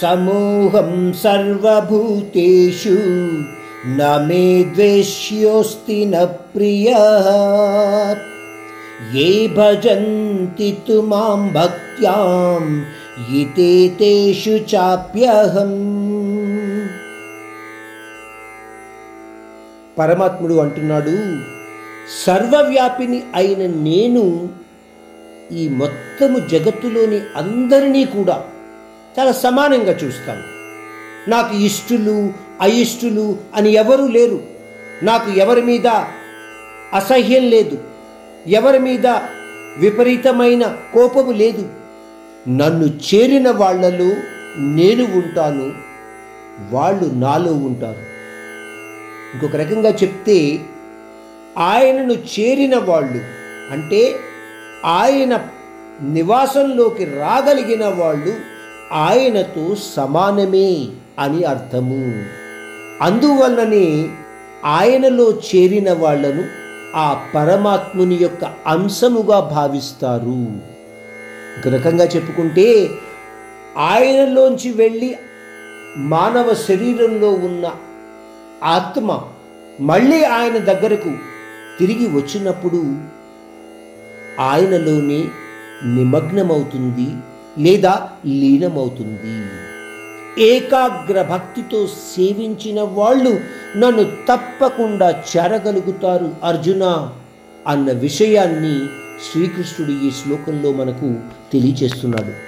సమూహం సర్వభూతేషు న ద్వేష్యోస్తి న ప్రియ ఏ భజంతి మాం భక్త్యాం ఇతే చాప్యహం. పరమాత్ముడు అంటున్నాడు సర్వవ్యాపిని అయిన నేను ఈ మొత్తము జగత్తులోని అందరినీ కూడా చాలా సమానంగా చూస్తాను. నాకు ఇష్టులు అయిష్టులు అని ఎవరూ లేరు. నాకు ఎవరి మీద అసహ్యం లేదు. ఎవరి మీద విపరీతమైన కోపము లేదు. నన్ను చేరిన వాళ్ళలో నేను ఉంటాను. వాళ్ళు నాలో ఉంటారు. ఇంకొక రకంగా చెప్తే ఆయనను చేరిన వాళ్ళు అంటే ఆయన నివాసంలోకి రాగలిగిన వాళ్ళు ఆయనతో సమానమే అని అర్థము. అందువల్లనే ఆయనలో చేరిన వాళ్ళను ఆ పరమాత్ముని యొక్క అంశముగా భావిస్తారు. ఒక రకంగా చెప్పుకుంటే ఆయనలోంచి వెళ్ళి మానవ శరీరంలో ఉన్న ఆత్మ మళ్ళీ ఆయన దగ్గరకు తిరిగి వచ్చినప్పుడు ఆయనలోనే నిమగ్నమవుతుంది. లేదా లీనమవుతుంది. ఏకాగ్ర భక్తితో సేవించిన వాళ్ళు నన్ను తప్పకుండా చేరగలుగుతారు అర్జున అన్న విషయాన్ని శ్రీకృష్ణుడు ఈ శ్లోకంలో మనకు తెలియచేస్తున్నాడు.